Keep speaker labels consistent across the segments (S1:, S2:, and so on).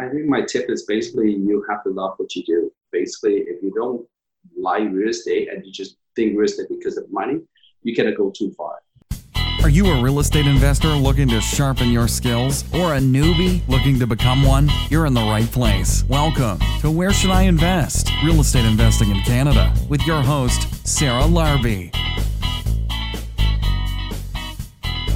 S1: I think my tip is basically you have to love what you do. Basically, if you don't like real estate and you just think real estate because of money, you cannot go too far.
S2: Are you a real estate investor looking to sharpen your skills or a newbie looking to become one? You're in the right place. Welcome to Where Should I Invest? Real Estate Investing in Canada with your host, Sarah Larbi.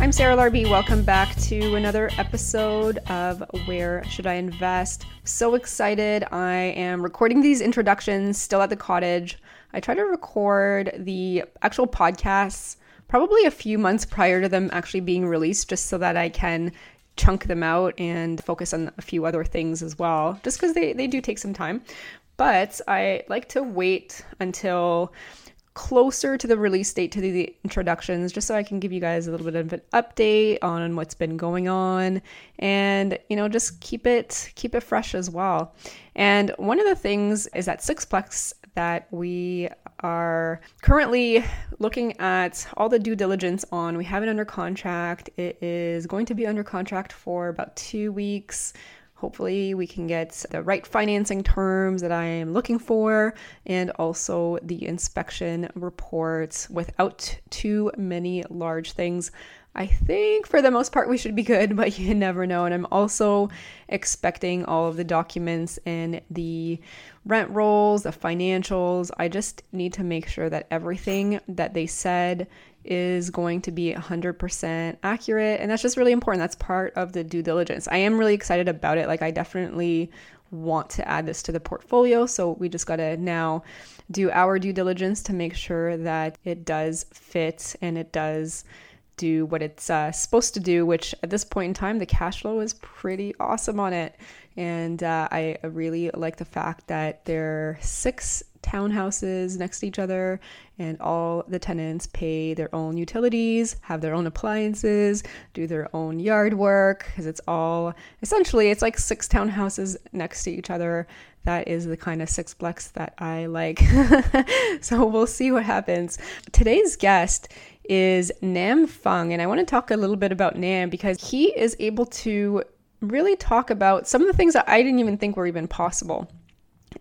S3: I'm Sarah Larbi. Welcome back to another episode of Where Should I Invest? So excited. I am recording these introductions still at the cottage. I try to record the actual podcasts probably a few months prior to them actually being released just so that I can chunk them out and focus on a few other things as well, just because they, they do take some time. But I like to wait until closer to the release date to the introductions just so I can give you guys a little bit of an update on what's been going on and you know just keep it keep it fresh as well. And one of the things is that Sixplex that we are currently looking at all the due diligence on. We have it under contract. It is going to be under contract for about 2 weeks. Hopefully, we can get the right financing terms that I am looking for and also the inspection reports without too many large things. I think for the most part we should be good, but you never know. And I'm also expecting all of the documents and the rent rolls, the financials. I just need to make sure that everything that they said is going to be 100% accurate. And that's just really important. That's part of the due diligence. I am really excited about it. Like, I definitely want to add this to the portfolio. So we just got to now do our due diligence to make sure that it does fit and it does do what it's uh, supposed to do, which at this point in time, the cash flow is pretty awesome on it. And uh, I really like the fact that there are six townhouses next to each other and all the tenants pay their own utilities have their own appliances do their own yard work because it's all essentially it's like six townhouses next to each other. That is the kind of sixplex that i like. So we'll see what happens. Today's guest is nam Phung and i want to talk a little bit about nam because he is able to really talk about some of the things that i didn't even think were even possible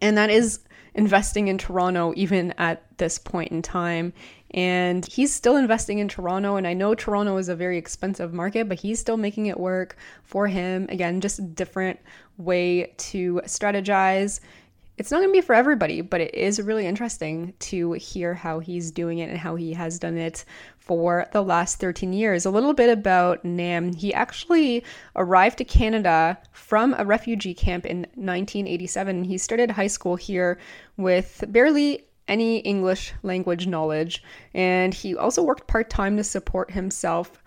S3: and that is investing in Toronto even at this point in time. And he's still investing in Toronto. And I know Toronto is a very expensive market, but he's still making it work for him. Again, just a different way to strategize it's not going to be for everybody, but it is really interesting to hear how he's doing it and how he has done it for the last 13 years. A little bit about Nam. He actually arrived to Canada from a refugee camp in 1987. He started high school here with barely any English language knowledge, and he also worked part time to support himself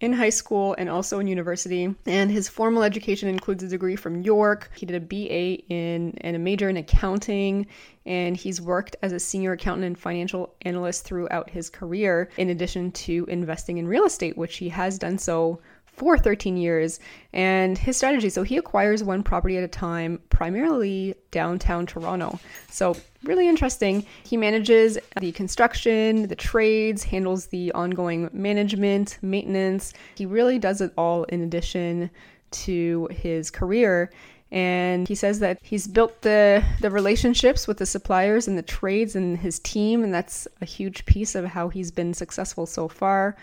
S3: in high school and also in university. And his formal education includes a degree from York. He did a BA in and a major in accounting. And he's worked as a senior accountant and financial analyst throughout his career, in addition to investing in real estate, which he has done so for 13 years. And his strategy so he acquires one property at a time, primarily downtown Toronto. So, really interesting. He manages the construction, the trades, handles the ongoing management, maintenance. He really does it all in addition to his career. And he says that he's built the, the relationships with the suppliers and the trades and his team, and that's a huge piece of how he's been successful so far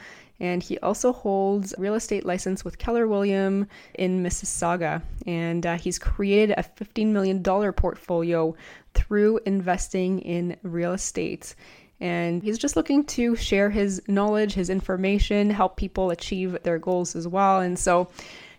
S3: and he also holds real estate license with Keller William in Mississauga. And uh, he's created a $15 million portfolio through investing in real estate. And he's just looking to share his knowledge, his information, help people achieve their goals as well. And so,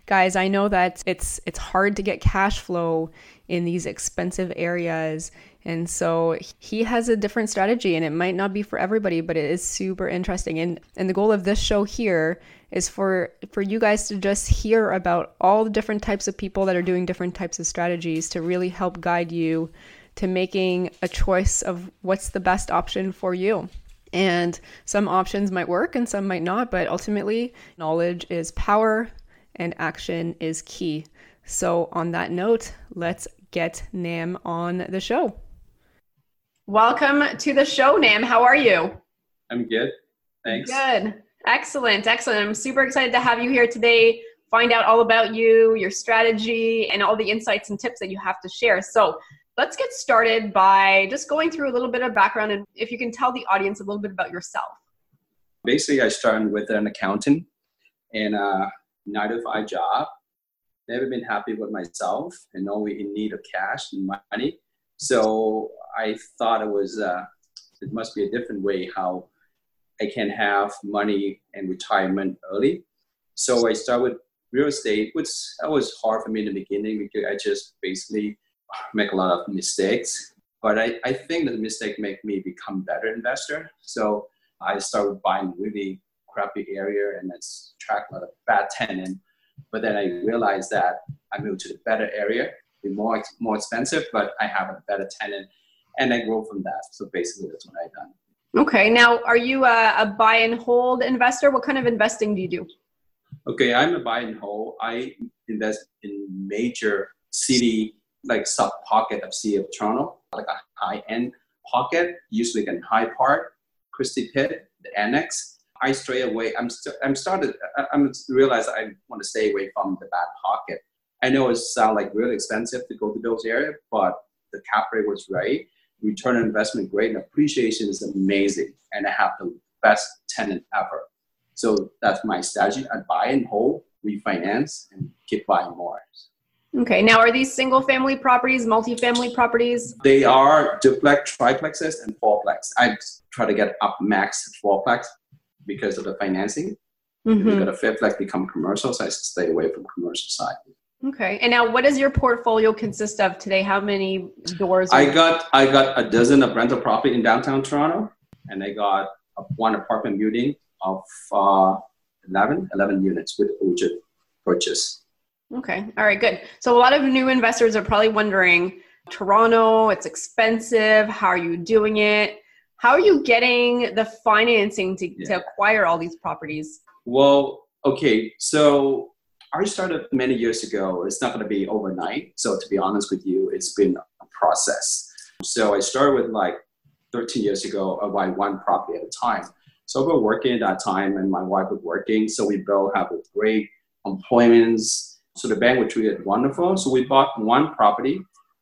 S3: guys, I know that it's it's hard to get cash flow in these expensive areas and so he has a different strategy and it might not be for everybody, but it is super interesting. And and the goal of this show here is for for you guys to just hear about all the different types of people that are doing different types of strategies to really help guide you to making a choice of what's the best option for you. And some options might work and some might not, but ultimately, knowledge is power and action is key. So, on that note, let's get Nam on the show. Welcome to the show, Nam. How are you?
S1: I'm good. Thanks.
S3: Good. Excellent. Excellent. I'm super excited to have you here today.
S4: find out all about you, your strategy, and all the insights and tips that you have to share. So let's get started by just going through a little bit of background and if you can tell the audience a little bit about yourself.
S1: Basically, I started with an accountant in a nine to five job. Never been happy with myself and always in need of cash and money. So I thought it was, uh, it must be a different way how I can have money and retirement early. So I started with real estate, which that was hard for me in the beginning because I just basically make a lot of mistakes. But I, I think the mistake make me become better investor. So I started buying really crappy area and it's attract a lot of bad tenant. But then I realized that I moved to the better area, be more more expensive, but I have a better tenant, and I grow from that. So basically, that's what I've done.
S4: Okay. Now, are you a, a buy and hold investor? What kind of investing do you do?
S1: Okay, I'm a buy and hold. I invest in major city, like sub pocket of city of Toronto, like a high end pocket, usually in High Park, Christie Pit, the Annex. I stray away. I'm st- I'm started. I'm realize I want to stay away from the bad pocket. I know it sounds like really expensive to go to those areas, but the cap rate was right. Return on investment great, and appreciation is amazing. And I have the best tenant ever. So that's my strategy. I buy and hold, refinance, and keep buying more.
S4: Okay. Now, are these single family properties, multifamily properties?
S1: They are duplex, triplexes, and fourplex. I try to get up max fourplex because of the financing. Mm-hmm. You got a fifplex become commercial, so I stay away from commercial side.
S4: Okay. And now, what does your portfolio consist of today? How many doors?
S1: I got I got a dozen of rental property in downtown Toronto, and I got one apartment building of uh, 11, 11 units with Ujit purchase.
S4: Okay. All right. Good. So a lot of new investors are probably wondering, Toronto, it's expensive. How are you doing it? How are you getting the financing to, yeah. to acquire all these properties?
S1: Well, okay. So I started many years ago. It's not going to be overnight. So to be honest with you, it's been a process. So I started with like 13 years ago. Uh, I buy one property at a time. So we were working at that time, and my wife was working. So we both have a great employments. So the bank was treated wonderful. So we bought one property,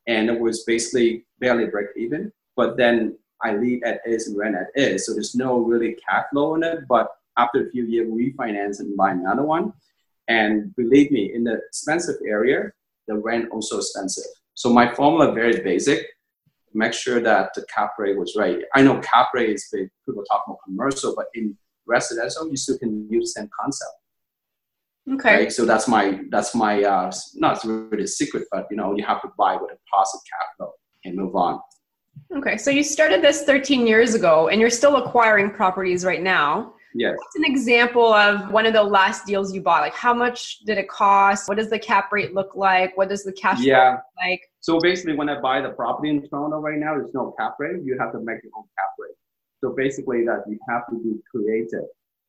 S1: and it was basically barely break even. But then I leave at is and rent at is, so there's no really cash flow in it. But after a few years, we refinance and buy another one. And believe me, in the expensive area, the rent also expensive. So my formula very basic make sure that the cap rate was right. I know cap rate is big, people talk about commercial, but in residential, you still can use the same concept.
S4: Okay.
S1: Right? So that's my that's my uh, not really a secret, but you know you have to buy with a positive capital and move on.
S4: Okay, so you started this 13 years ago, and you're still acquiring properties right now.
S1: Yes.
S4: What's an example of one of the last deals you bought? Like, how much did it cost? What does the cap rate look like? What does the cash yeah. flow look like?
S1: So basically, when I buy the property in Toronto right now, there's no cap rate. You have to make your own cap rate. So basically, that you have to be creative.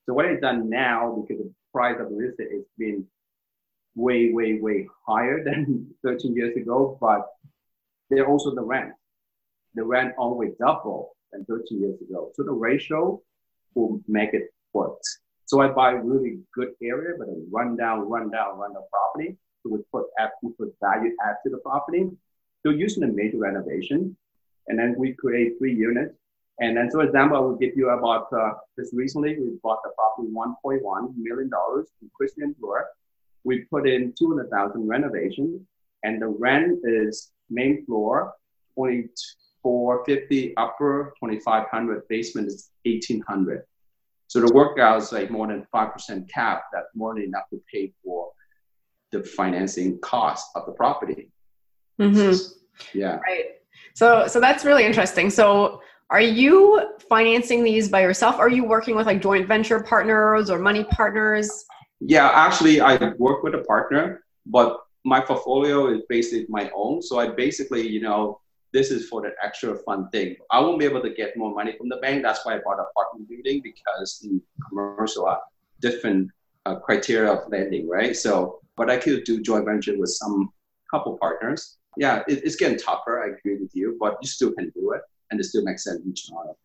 S1: So what I've done now, because the price of real estate has been way, way, way higher than 13 years ago, but they're also the rent. The rent always double than 13 years ago. So the ratio will make it So I buy really good area, but a run down, run down, run down property. So we put add, we put value add to the property. So using a major renovation, and then we create three units. And then, so example, I will give you about uh, just recently we bought the property 1.1 million dollars in Christian Bloor. We put in 200,000 renovation, and the rent is main floor 2450 upper 2500 basement is 1800 so the workout is like more than 5% cap. That's more than enough to pay for the financing cost of the property.
S4: Mm-hmm.
S1: Yeah.
S4: Right. So, so that's really interesting. So are you financing these by yourself? Are you working with like joint venture partners or money partners?
S1: Yeah, actually I work with a partner, but my portfolio is basically my own. So I basically, you know, this is for the extra fun thing. I won't be able to get more money from the bank. That's why I bought an apartment building because in commercial are different uh, criteria of lending, right? So, but I could do joint venture with some couple partners. Yeah, it, it's getting tougher. I agree with you, but you still can do it, and it still makes sense in Toronto.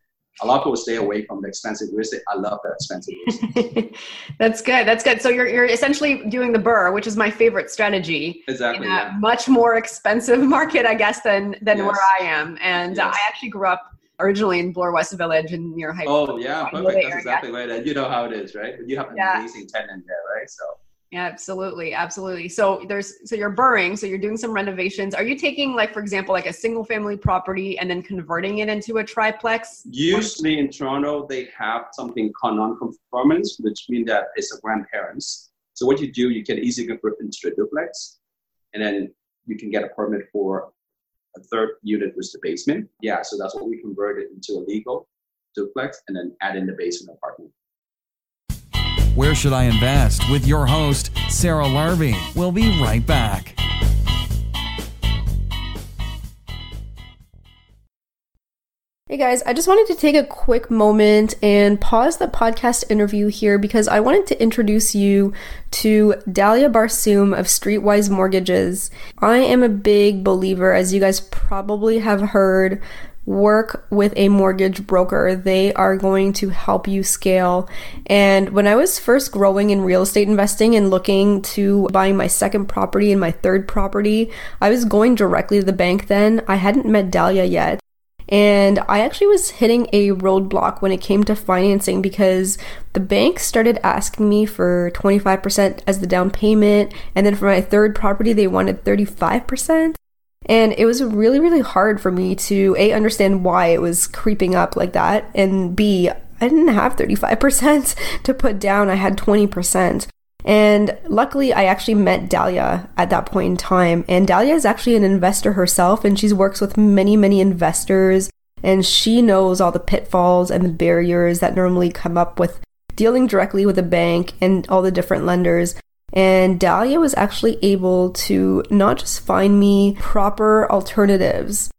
S1: A lot of people stay away from the expensive real estate. I love that expensive real estate.
S3: That's good. That's good. So you're you're essentially doing the burr, which is my favorite strategy.
S1: Exactly.
S3: In a
S1: Yeah.
S3: much more expensive market, I guess, than than
S1: Yes.
S3: where I am. And uh,
S1: Yes.
S3: I actually grew up originally in Bloor West Village and near High.
S1: Oh yeah, perfect. That's
S3: area.
S1: exactly right. And you know how it is, right? You have an
S3: Yeah.
S1: amazing tenant there, right? So
S3: absolutely, absolutely. So there's so you're burring, so you're doing some renovations. Are you taking like for example like a single family property and then converting it into a triplex?
S1: usually in Toronto, they have something called non-conformance, which means that it's a grandparents. So what you do, you can easily convert into a duplex, and then you can get a permit for a third unit with the basement. Yeah, so that's what we converted into a legal duplex, and then add in the basement apartment.
S2: Where Should I Invest? with your host, Sarah Larbi. We'll be right back.
S3: Hey guys, I just wanted to take a quick moment and pause the podcast interview here because I wanted to introduce you to Dahlia Barsoom of Streetwise Mortgages. I am a big believer, as you guys probably have heard, work with a mortgage broker. They are going to help you scale. And when I was first growing in real estate investing and looking to buying my second property and my third property, I was going directly to the bank then. I hadn't met Dahlia yet. And I actually was hitting a roadblock when it came to financing because the bank started asking me for 25% as the down payment. And then for my third property, they wanted 35%. And it was really, really hard for me to A, understand why it was creeping up like that. And B, I didn't have 35% to put down, I had 20%. And luckily, I actually met Dahlia at that point in time. And Dahlia is actually an investor herself, and she works with many, many investors. And she knows all the pitfalls and the barriers that normally come up with dealing directly with a bank and all the different lenders. And Dahlia was actually able to not just find me proper alternatives,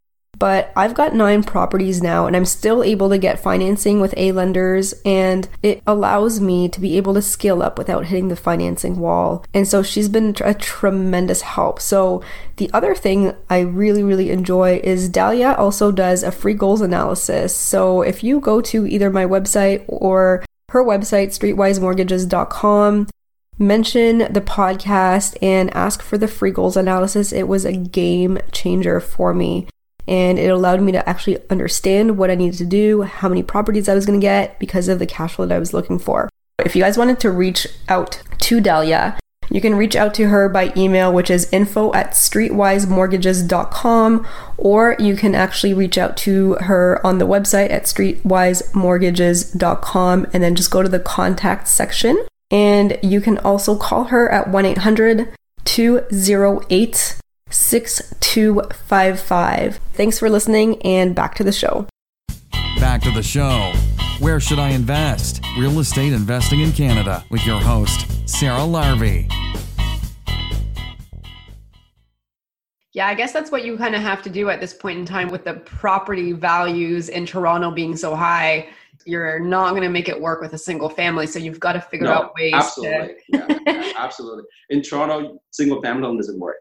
S3: but I've got nine properties now and I'm still able to get financing with A lenders and it allows me to be able to scale up without hitting the financing wall. And so she's been a tremendous help. So the other thing I really, really enjoy is Dahlia also does a free goals analysis. So if you go to either my website or her website, streetwisemortgages.com, mention the podcast and ask for the free goals analysis. It was a game changer for me. And it allowed me to actually understand what I needed to do, how many properties I was going to get because of the cash flow that I was looking for. If you guys wanted to reach out to Dahlia, you can reach out to her by email, which is info at streetwisemortgages.com, or you can actually reach out to her on the website at streetwisemortgages.com and then just go to the contact section. And you can also call her at 1 800 208 6255. Thanks for listening and back to the show.
S2: Back to the show. Where should I invest? Real estate investing in Canada with your host, Sarah Larbi.
S3: Yeah, I guess that's what you kind of have to do at this point in time with the property values in Toronto being so high. You're not going to make it work with a single family, so you've got to figure
S1: No,
S3: out ways to
S1: absolutely. yeah, yeah, absolutely. In Toronto, single family home doesn't work.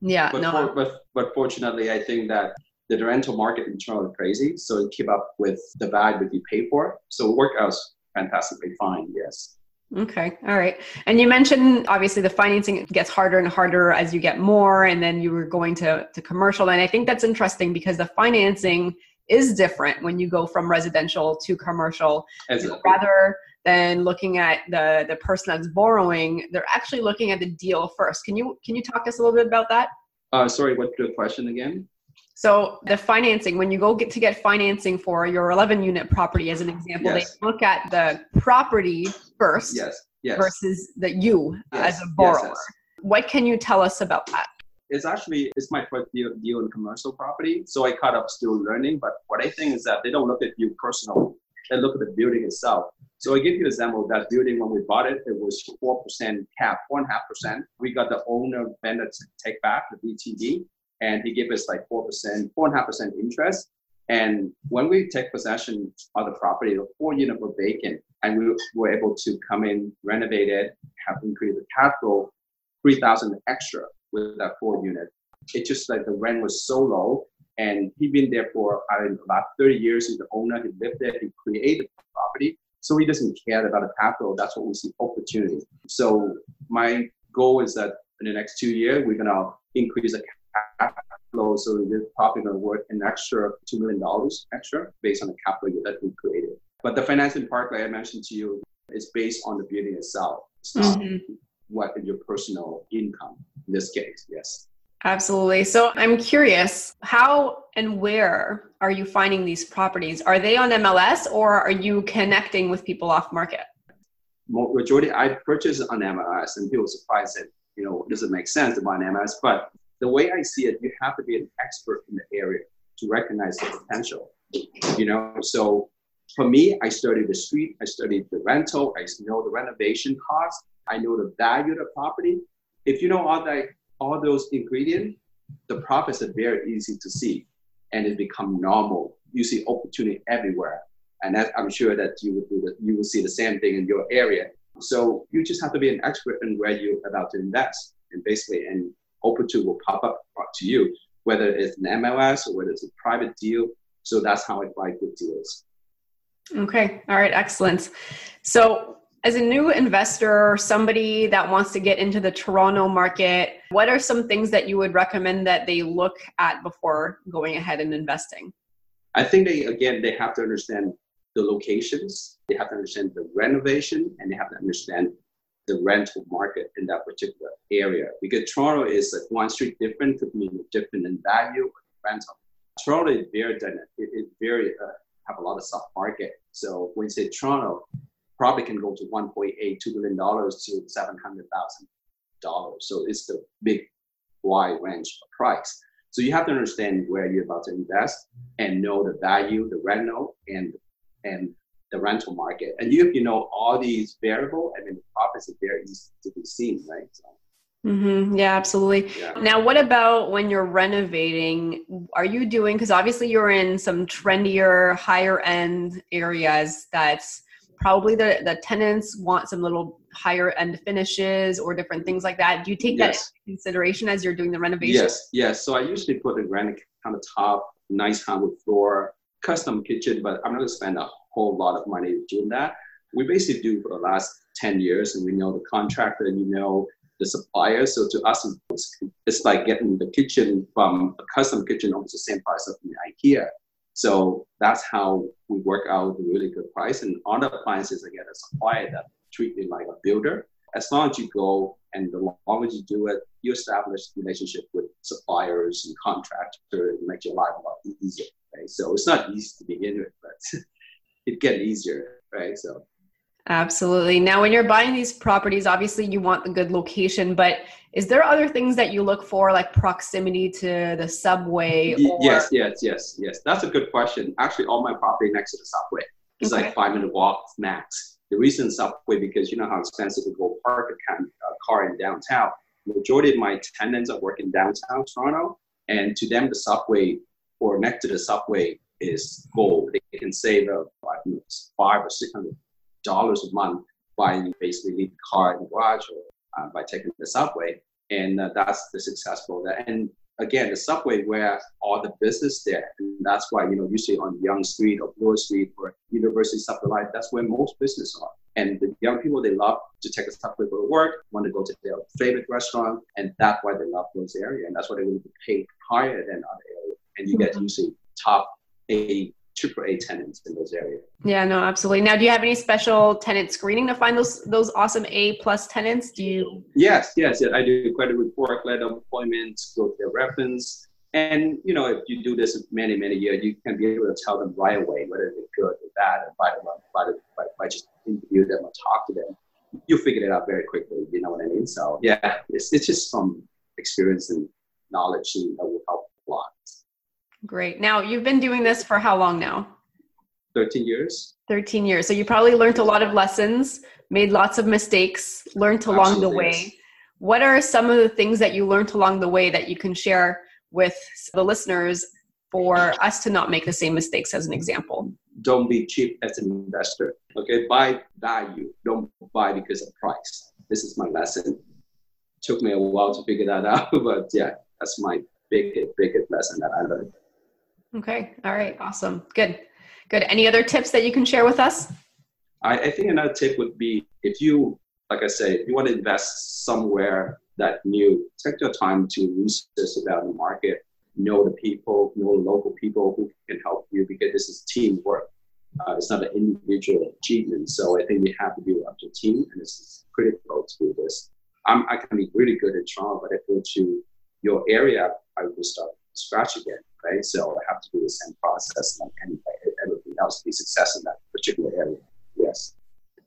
S3: Yeah,
S1: But,
S3: no.
S1: for, but, but fortunately, I think that the rental market in Toronto is crazy, so it keep up with the value that you pay for. So it worked out fantastically fine, yes.
S3: Okay. All right. And you mentioned obviously the financing gets harder and harder as you get more and then you were going to to commercial and I think that's interesting because the financing is different when you go from residential to commercial. Know, rather than looking at the the person that's borrowing, they're actually looking at the deal first. Can you can you talk to us a little bit about that?
S1: uh, sorry, what's the question again?
S3: So the financing, when you go get to get financing for your 11 unit property, as an example,
S1: Yes.
S3: they look at the property first
S1: Yes, yes.
S3: versus the you as a borrower.
S1: yes.
S3: What can you tell us about that?
S1: It's actually it's my first deal, deal in commercial property, so I caught up still learning. But what I think is that they don't look at you personally; they look at the building itself. So I give you an example. Of that building when we bought it, it was four percent cap, four and a half percent. We got the owner vendor to take back the VTB, and he gave us like four percent, four and a half percent interest. And when we take possession of the property, the four unit were vacant, and we were able to come in, renovate it, have increased the flow, three thousand extra with that four unit. It just like the rent was so low, And he's been there for uh, about 30 years. He's the owner. He lived there. He created the property. So he doesn't care about the capital. That's what we see opportunity. So my goal is that in the next two years, we're gonna increase the capital. So we're probably gonna work an extra two million dollars extra based on the capital that we created. But the financing part, like I mentioned to you, is based on the building itself. It's mm-hmm. What is your personal income in this case. Yes.
S4: Absolutely. So I'm curious, how and where are you finding these properties? Are they on MLS or are you connecting with people off market?
S1: Majority, I purchased on MLS and people surprised that, you know, does it make sense to buy an MLS? But the way I see it, you have to be an expert in the area to recognize the potential, you know? So for me, I studied the street, I studied the rental, I know the renovation cost, I know the value of the property. If you know all that all those ingredients, the profits are very easy to see and it become normal. You see opportunity everywhere. And that, I'm sure that you will do that. You will see the same thing in your area. So you just have to be an expert in where you're about to invest. And basically, an opportunity will pop up to you, whether it's an MLS or whether it's a private deal. So that's how I buy good deals.
S4: Okay. All right. Excellent. So as a new investor somebody that wants to get into the Toronto market, what are some things that you would recommend that they look at before going ahead and investing?
S1: I think they again they have to understand the locations, they have to understand the renovation, and they have to understand the rental market in that particular area. Because Toronto is like one street different could mean different in value or rental. Toronto is very. It, it very uh, have a lot of soft market. So when you say Toronto, probably can go to 1.8, $2 billion to $700,000. So it's the big wide range of price. So you have to understand where you're about to invest and know the value, the rental, and and the rental market. And you, if you know all these variable, I mean, the profits are very easy to be seen, right? So.
S4: Mm-hmm. Yeah, absolutely. Yeah. Now, what about when you're renovating? Are you doing, because obviously you're in some trendier, higher end areas that's probably the, the tenants want some little higher end finishes or different things like that. Do you take yes. that into consideration as you're doing the renovation?
S1: Yes, yes. So I usually put a granite countertop, nice hardwood floor, custom kitchen, but I'm not gonna spend a whole lot of money doing that. We basically do for the last 10 years and we know the contractor and you know the supplier. So to us, it's, it's like getting the kitchen from a custom kitchen almost the same price of the IKEA. So that's how we work out a really good price. And other the appliances, again, a supplier that treat me like a builder. As long as you go and the longer you do it, you establish relationship with suppliers and contractors, it makes your life a lot easier. Right? So it's not easy to begin with, but it gets easier, right? So
S4: Absolutely. Now, when you're buying these properties, obviously you want the good location, but is there other things that you look for, like proximity to the subway?
S1: Or... Yes, yes, yes, yes. That's a good question. Actually, all my property next to the subway. It's okay. like five minute walk max. The reason subway because you know how expensive to go park a car in downtown. Majority of my tenants are working downtown Toronto, and to them the subway or next to the subway is gold. They can save uh, five or six hundred dollars a month by basically leaving the car in the garage or uh, by taking the subway. And uh, that's the successful. And again, the subway where all the business there. And that's why, you know, usually on Yonge Street or Bloor Street or University Subway that's where most business are. And the young people, they love to take a subway for work, want to go to their favorite restaurant, and that's why they love those areas. And that's why they will be paid higher than other areas. And you mm-hmm. get usually top A triple A tenants in those areas.
S4: Yeah, no, absolutely. Now, do you have any special tenant screening to find those those awesome A plus tenants? Do you?
S1: Yes, yes, yes. I do credit report, letter of employment, go to their reference, and you know, if you do this many many years, you can be able to tell them right away whether they're good or bad, by the by, by, by just interview them or talk to them, you figure it out very quickly. You know what I mean? So yeah, it's it's just from experience and knowledge that will help a lot.
S4: Great. Now, you've been doing this for how long now?
S1: 13 years.
S4: 13 years. So you probably learned a lot of lessons, made lots of mistakes, learned along Absolutely. the way. What are some of the things that you learned along the way that you can share with the listeners for us to not make the same mistakes as an example?
S1: Don't be cheap as an investor. Okay, buy value. Don't buy because of price. This is my lesson. Took me a while to figure that out, but yeah, that's my biggest, biggest lesson that I learned.
S4: Okay. All right. Awesome. Good. Good. Any other tips that you can share with us?
S1: I, I think another tip would be if you, like I say, if you want to invest somewhere that new, take your time to research about the market, know the people, know the local people who can help you because this is teamwork. Uh, it's not an individual achievement. So I think you have to do up to team, and it's critical to do this. I'm, I can be really good at Toronto, but if I go to your area, I will start scratch again, right? So I have to do the same process like anybody, everything else to be successful in that particular area. Yes.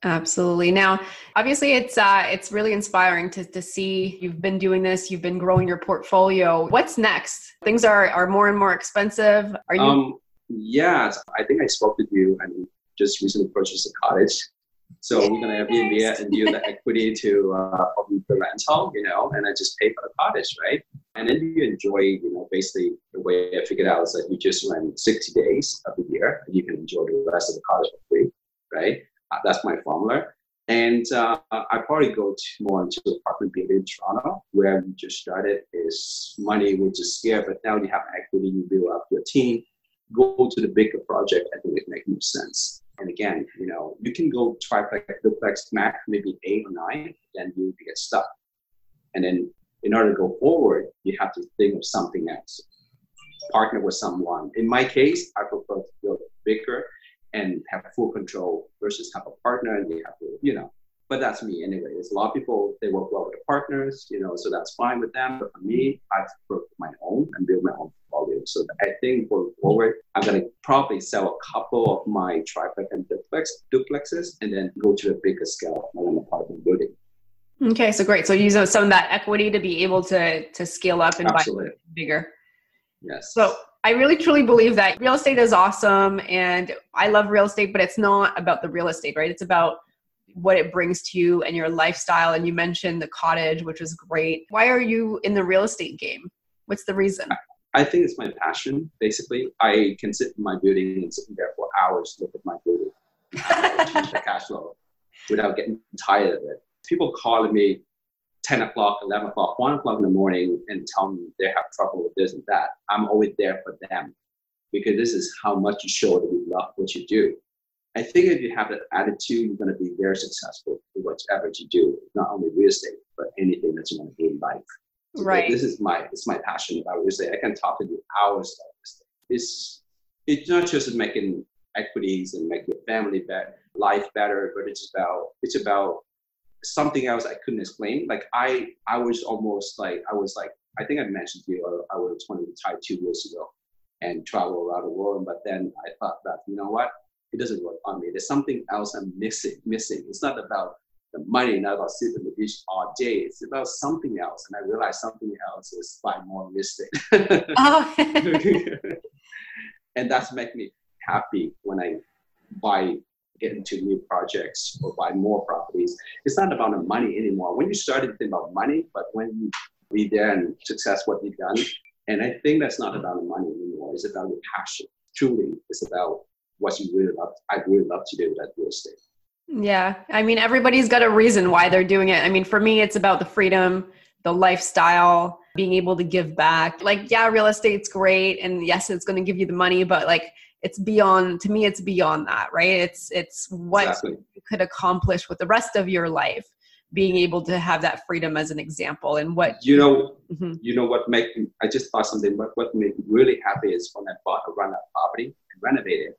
S4: Absolutely. Now, obviously, it's uh, it's really inspiring to to see you've been doing this. You've been growing your portfolio. What's next? Things are are more and more expensive. Are you? Um,
S1: yeah, I think I spoke with you and just recently purchased a cottage. So we're gonna Airbnb it and use the equity to uh, the rental, you know, and I just pay for the cottage, right? And then you enjoy, you know, basically the way I figured out is that you just rent 60 days of the year and you can enjoy the rest of the cottage for free, right? Uh, that's my formula. And uh, I probably go to more into apartment building in Toronto, where we just started. Is money which is scarce, but now you have equity, you build up your team. Go to the bigger project. I think it makes more sense. And again, you know, you can go triplex, duplex, max, maybe eight or nine, then you get stuck. And then in order to go forward, you have to think of something else. Partner with someone. In my case, I prefer to build bigger and have full control versus have a partner and you have to, you know. But that's me anyway. There's a lot of people they work well with partners, you know, so that's fine with them. But for me, I prefer my own and build my own portfolio. So I think going forward, I'm gonna probably sell a couple of my triplex and duplex duplexes and then go to a bigger scale my own apartment building.
S4: Okay, so great. So use some of that equity to be able to to scale up and Absolutely. buy bigger.
S1: Yes.
S4: So I really truly believe that real estate is awesome and I love real estate, but it's not about the real estate, right? It's about what it brings to you and your lifestyle. And you mentioned the cottage, which is great. Why are you in the real estate game? What's the reason?
S1: I think it's my passion, basically. I can sit in my building and sit there for hours, look at my building, the cash flow without getting tired of it. People calling me 10 o'clock, 11 o'clock, 1 o'clock in the morning and tell me they have trouble with this and that, I'm always there for them because this is how much you show that you love what you do. I think if you have that attitude, you're going to be very successful in whatever you do, not only real estate, but anything that you want to do in life.
S4: So right.
S1: This is my it's my passion about real estate. I can talk to you hours about this. It's it's not just making equities and make your family better, life better, but it's about it's about something else I couldn't explain. Like I, I was almost like I was like I think I mentioned to you I, I was 20 retired two years ago and travel around the world. But then I thought that you know what, it doesn't work on me. There's something else I'm missing. Missing. It's not about the money, not about sitting on the beach all day. It's about something else. And I realized something else is by more mystic. oh. and that's make me happy when I buy get into new projects or buy more properties. It's not about the money anymore. When you started to think about money, but when you be there and success what you've done, and I think that's not about the money anymore. It's about your passion. Truly, it's about what you really love. I really love to do with that real estate.
S4: Yeah, I mean, everybody's got a reason why they're doing it. I mean, for me, it's about the freedom, the lifestyle, being able to give back. Like, yeah, real estate's great, and yes, it's going to give you the money, but like it's beyond to me it's beyond that right it's it's what exactly. you could accomplish with the rest of your life being able to have that freedom as an example and what
S1: you know mm-hmm. you know what make i just thought something but what made me really happy is when i bought a run up property and renovated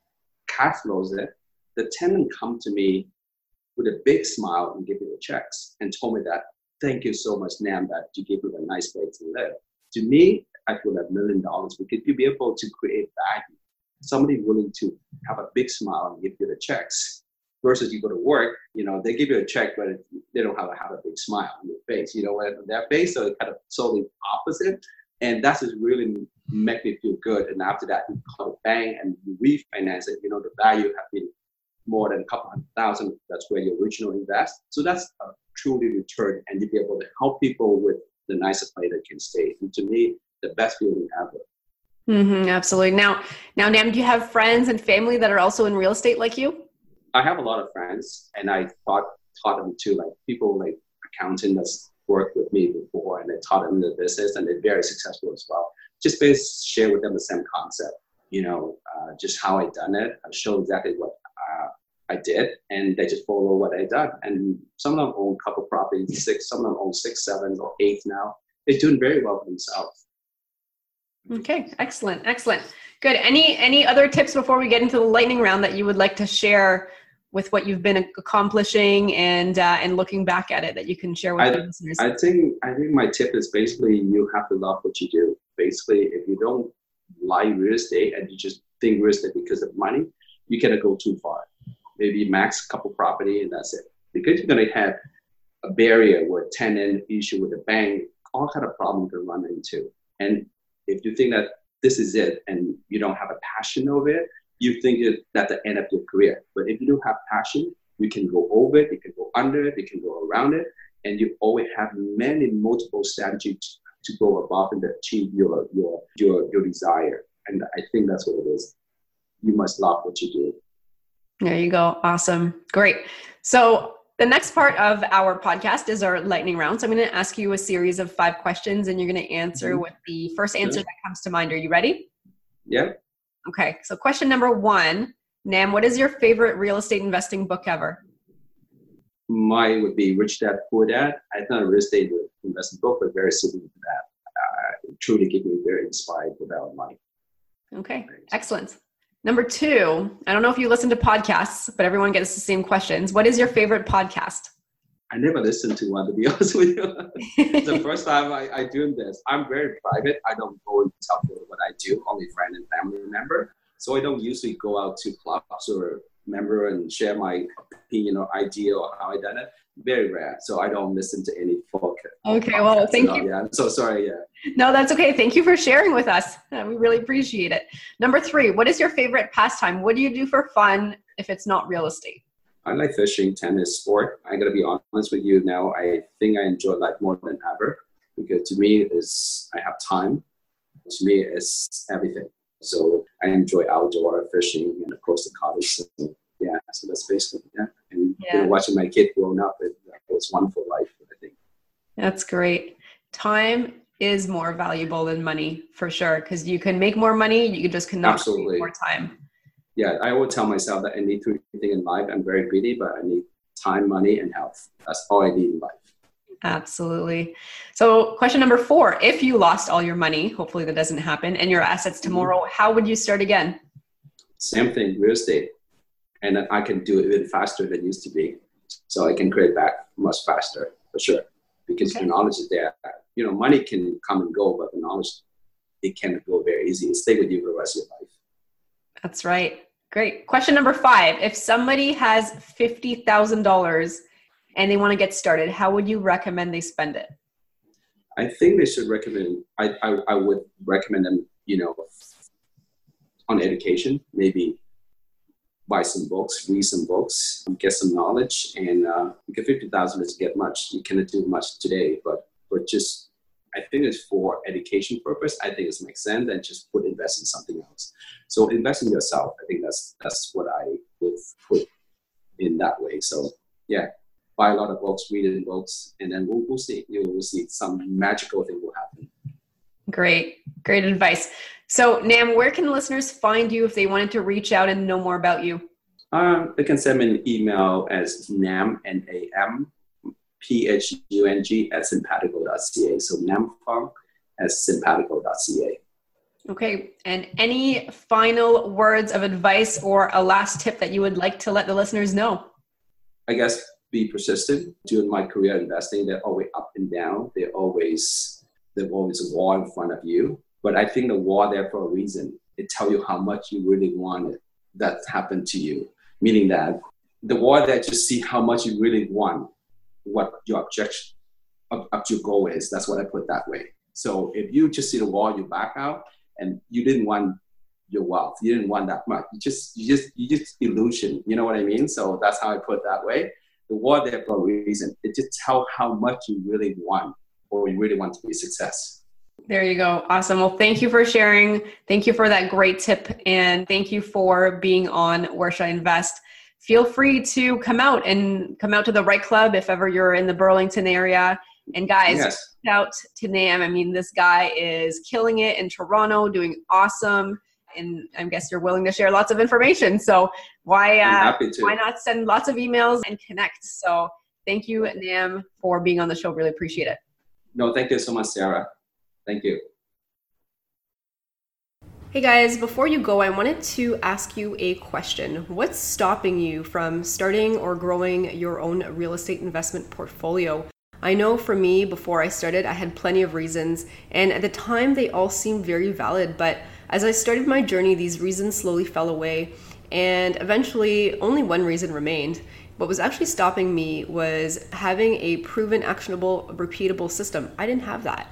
S1: cash flows it the tenant come to me with a big smile and give me the checks and told me that thank you so much nam that you gave me a nice place to live to me i feel a million dollars because you be able to create value somebody willing to have a big smile and give you the checks versus you go to work, you know, they give you a check, but they don't have, a, have a big smile on your face, you know, their face. It's kind of totally opposite. And that's just really make me feel good. And after that, you call it bank and you refinance it, you know, the value have been more than a couple hundred thousand. That's where you original invest. So that's a truly return and you be able to help people with the nicest place that can stay. And to me, the best feeling ever.
S4: Mm-hmm, absolutely. Now, now, Nam, do you have friends and family that are also in real estate like you?
S1: I have a lot of friends, and I taught taught them to like people like accountant that's worked with me before, and I taught them the business, and they're very successful as well. Just basically share with them the same concept. you know, uh, just how I done it. I show exactly what uh, I did, and they just follow what I done. And some of them own a couple properties, six. Some of them own six, seven, or eight now. They're doing very well for themselves.
S4: Okay, excellent, excellent, good. Any any other tips before we get into the lightning round that you would like to share with what you've been accomplishing and uh, and looking back at it that you can share with
S1: I,
S4: the listeners?
S1: I think I think my tip is basically you have to love what you do. Basically, if you don't like real estate and you just think real estate because of money, you cannot go too far. Maybe max a couple property and that's it. Because you're gonna have a barrier with tenant issue with the bank, all kind of problems to run into. And if you think that this is it and you don't have a passion over it, you think it, that's the end of your career. But if you do have passion, you can go over it, you can go under it, you can go around it, and you always have many multiple strategies to go above and achieve your your your your desire. And I think that's what it is. You must love what you do.
S4: There you go. Awesome. Great. So the next part of our podcast is our lightning round. So I'm going to ask you a series of five questions and you're going to answer mm-hmm. with the first answer that comes to mind. Are you ready?
S1: Yeah.
S4: Okay. So question number one, Nam, what is your favorite real estate investing book ever?
S1: Mine would be Rich Dad Poor Dad. I thought a real estate investing book, but very similar to that. Uh, truly get me very inspired about money.
S4: Okay. Excellent. Number two, I don't know if you listen to podcasts, but everyone gets the same questions. What is your favorite podcast?
S1: I never listened to one to be honest with you. it's the first time I, I do this. I'm very private. I don't go and tell people what I do, only friend and family member. So I don't usually go out to clubs or member and share my opinion or idea or how I done it very rare. So I don't listen to any folk.
S4: Okay, well, thank you.
S1: Yeah, I'm so sorry. Yeah.
S4: No, that's okay. Thank you for sharing with us. Uh, we really appreciate it. Number three, what is your favorite pastime? What do you do for fun if it's not real estate?
S1: I like fishing, tennis, sport. I'm gonna be honest with you now. I think I enjoy life more than ever because to me is I have time. To me, it's everything. So I enjoy outdoor fishing and of course the cottage. So yeah, so that's basically yeah. And yeah. You know, watching my kid growing up, it, it was wonderful life. I think.
S4: That's great. Time is more valuable than money for sure because you can make more money, you just cannot Absolutely. more time.
S1: Yeah, I will tell myself that I need three things in life. I'm very greedy, but I need time, money, and health. That's all I need in life.
S4: Absolutely. So, question number four If you lost all your money, hopefully that doesn't happen, and your assets mm-hmm. tomorrow, how would you start again?
S1: Same thing, real estate and I can do it even faster than it used to be. So I can create back much faster for sure because okay. the knowledge is there. You know, money can come and go, but the knowledge it can go very easy and stay with you for the rest of your life.
S4: That's right. Great. Question number five: If somebody has fifty thousand dollars and they want to get started, how would you recommend they spend it?
S1: I think they should recommend. I I, I would recommend them. You know, on education, maybe buy some books, read some books, get some knowledge, and uh, because fifty thousand is get much. You cannot do much today, but but just I think it's for education purpose. I think it makes sense, and just put invest in something else. So invest in yourself. I think that's that's what I would put in that way. So yeah, buy a lot of books, read in books, and then we'll, we'll see. You will see some magical thing will happen.
S4: Great, great advice. So, Nam, where can listeners find you if they wanted to reach out and know more about you?
S1: Um, they can send me an email as nam, N-A-M, P-H-U-N-G at simpatico.ca. So namphung at simpatico.ca.
S4: Okay. And any final words of advice or a last tip that you would like to let the listeners know?
S1: I guess be persistent. During my career investing, they're always up and down. They're always, there's always a wall in front of you but I think the wall there for a reason. It tell you how much you really wanted that happened to you. Meaning that the wall there just see how much you really want, what your objection up, up your goal is. That's what I put that way. So if you just see the wall, you back out, and you didn't want your wealth, you didn't want that much. You just, you just, you just illusion. You know what I mean? So that's how I put that way. The wall there for a reason. It just tell how much you really want, or you really want to be a success.
S4: There you go. Awesome. Well, thank you for sharing. Thank you for that great tip. And thank you for being on Where Should I Invest? Feel free to come out and come out to the right club if ever you're in the Burlington area. And guys, yes. out to Nam. I mean, this guy is killing it in Toronto, doing awesome.
S3: and I guess you're willing to share lots of information. So why uh, why not send lots of emails and connect? So thank you, Nam, for being on the show. Really appreciate it.
S1: No, thank you so much, Sarah. Thank you.
S3: Hey guys, before you go, I wanted to ask you a question. What's stopping you from starting or growing your own real estate investment portfolio? I know for me, before I started, I had plenty of reasons, and at the time they all seemed very valid, but as I started my journey, these reasons slowly fell away, and eventually only one reason remained. What was actually stopping me was having a proven, actionable, repeatable system. I didn't have that.